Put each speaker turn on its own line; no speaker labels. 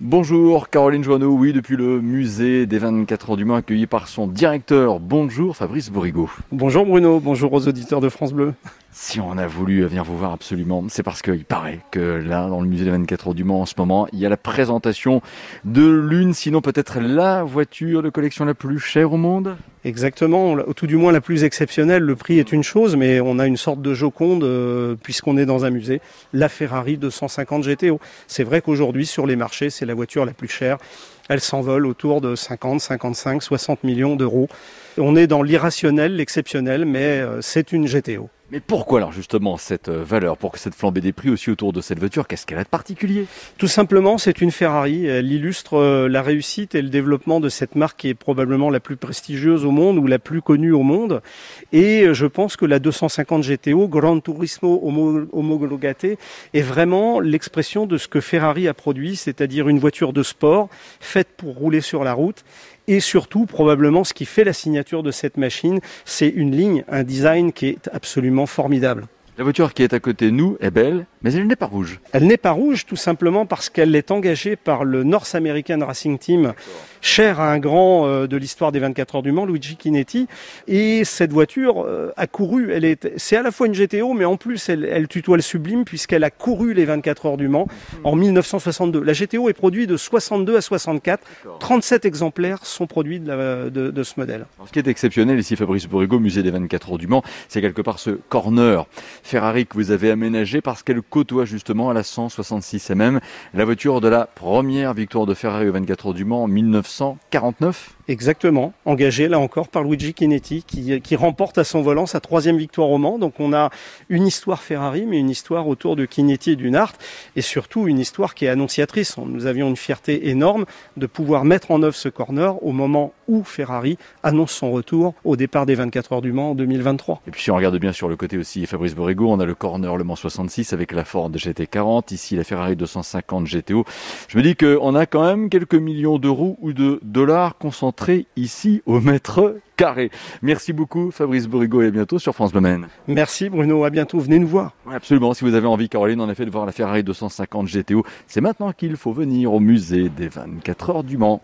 Bonjour Caroline Joanneau, oui, depuis le musée des 24 heures du Mans, accueilli par son directeur. Bonjour Fabrice Bourrigaud.
Bonjour Bruno, bonjour aux auditeurs de France Bleu.
Si on a voulu venir vous voir absolument, c'est parce qu'il paraît que là, dans le musée des 24 heures du Mans en ce moment, il y a la présentation de l'une, sinon peut-être la voiture de collection la plus chère au monde
Exactement, ou tout du moins la plus exceptionnelle. Le prix est une chose, mais on a une sorte de joconde euh, puisqu'on est dans un musée. La Ferrari 250 GTO. C'est vrai qu'aujourd'hui, sur les marchés, c'est la voiture la plus chère. Elle s'envole autour de 50, 55, 60 millions d'euros. On est dans l'irrationnel, l'exceptionnel, mais euh, c'est une GTO.
Mais pourquoi alors justement cette euh, valeur, pour que cette flambée des prix aussi autour de cette voiture, qu'est-ce qu'elle a de particulier?
Tout simplement, c'est une Ferrari. Elle illustre euh, la réussite et le développement de cette marque qui est probablement la plus prestigieuse au monde ou la plus connue au monde. Et je pense que la 250 GTO, Gran Turismo Homologate, est vraiment l'expression de ce que Ferrari a produit, c'est-à-dire une voiture de sport faite pour rouler sur la route et surtout, probablement, ce qui fait la signature de cette machine, c'est une ligne, un design qui est absolument formidable.
La voiture qui est à côté de nous est belle, mais elle n'est pas rouge.
Elle n'est pas rouge tout simplement parce qu'elle est engagée par le North American Racing Team, cher à un grand euh, de l'histoire des 24 heures du Mans, Luigi Chinetti. Et cette voiture euh, a couru, elle est, c'est à la fois une GTO, mais en plus elle, elle tutoie le sublime puisqu'elle a couru les 24 heures du Mans en 1962. La GTO est produite de 62 à 64. 37 exemplaires sont produits de, de, de ce modèle.
ce qui est exceptionnel ici, Fabrice Bourrigo, musée des 24 heures du Mans, c'est quelque part ce corner Ferrari que vous avez aménagé parce qu'elle côtoie justement à la 166 mm la voiture de la première victoire de Ferrari aux 24 heures du Mans en 1949.
Exactement, engagé là encore par Luigi Chinetti qui, qui, remporte à son volant sa troisième victoire au Mans. Donc on a une histoire Ferrari, mais une histoire autour de Chinetti et Dunart, et surtout une histoire qui est annonciatrice. Nous avions une fierté énorme de pouvoir mettre en œuvre ce corner au moment où Ferrari annonce son retour au départ des 24 heures du Mans en 2023.
Et puis si on regarde bien sur le côté aussi Fabrice Borrego, on a le corner Le Mans 66 avec la Ford GT40, ici la Ferrari 250 GTO. Je me dis qu'on a quand même quelques millions d'euros ou de dollars concentrés ici au mètre carré. Merci beaucoup Fabrice Bourrigo et à bientôt sur France Bleu
Merci Bruno, à bientôt, venez nous voir.
absolument, si vous avez envie Caroline en effet de voir la Ferrari 250 GTO, c'est maintenant qu'il faut venir au musée des 24 heures du Mans.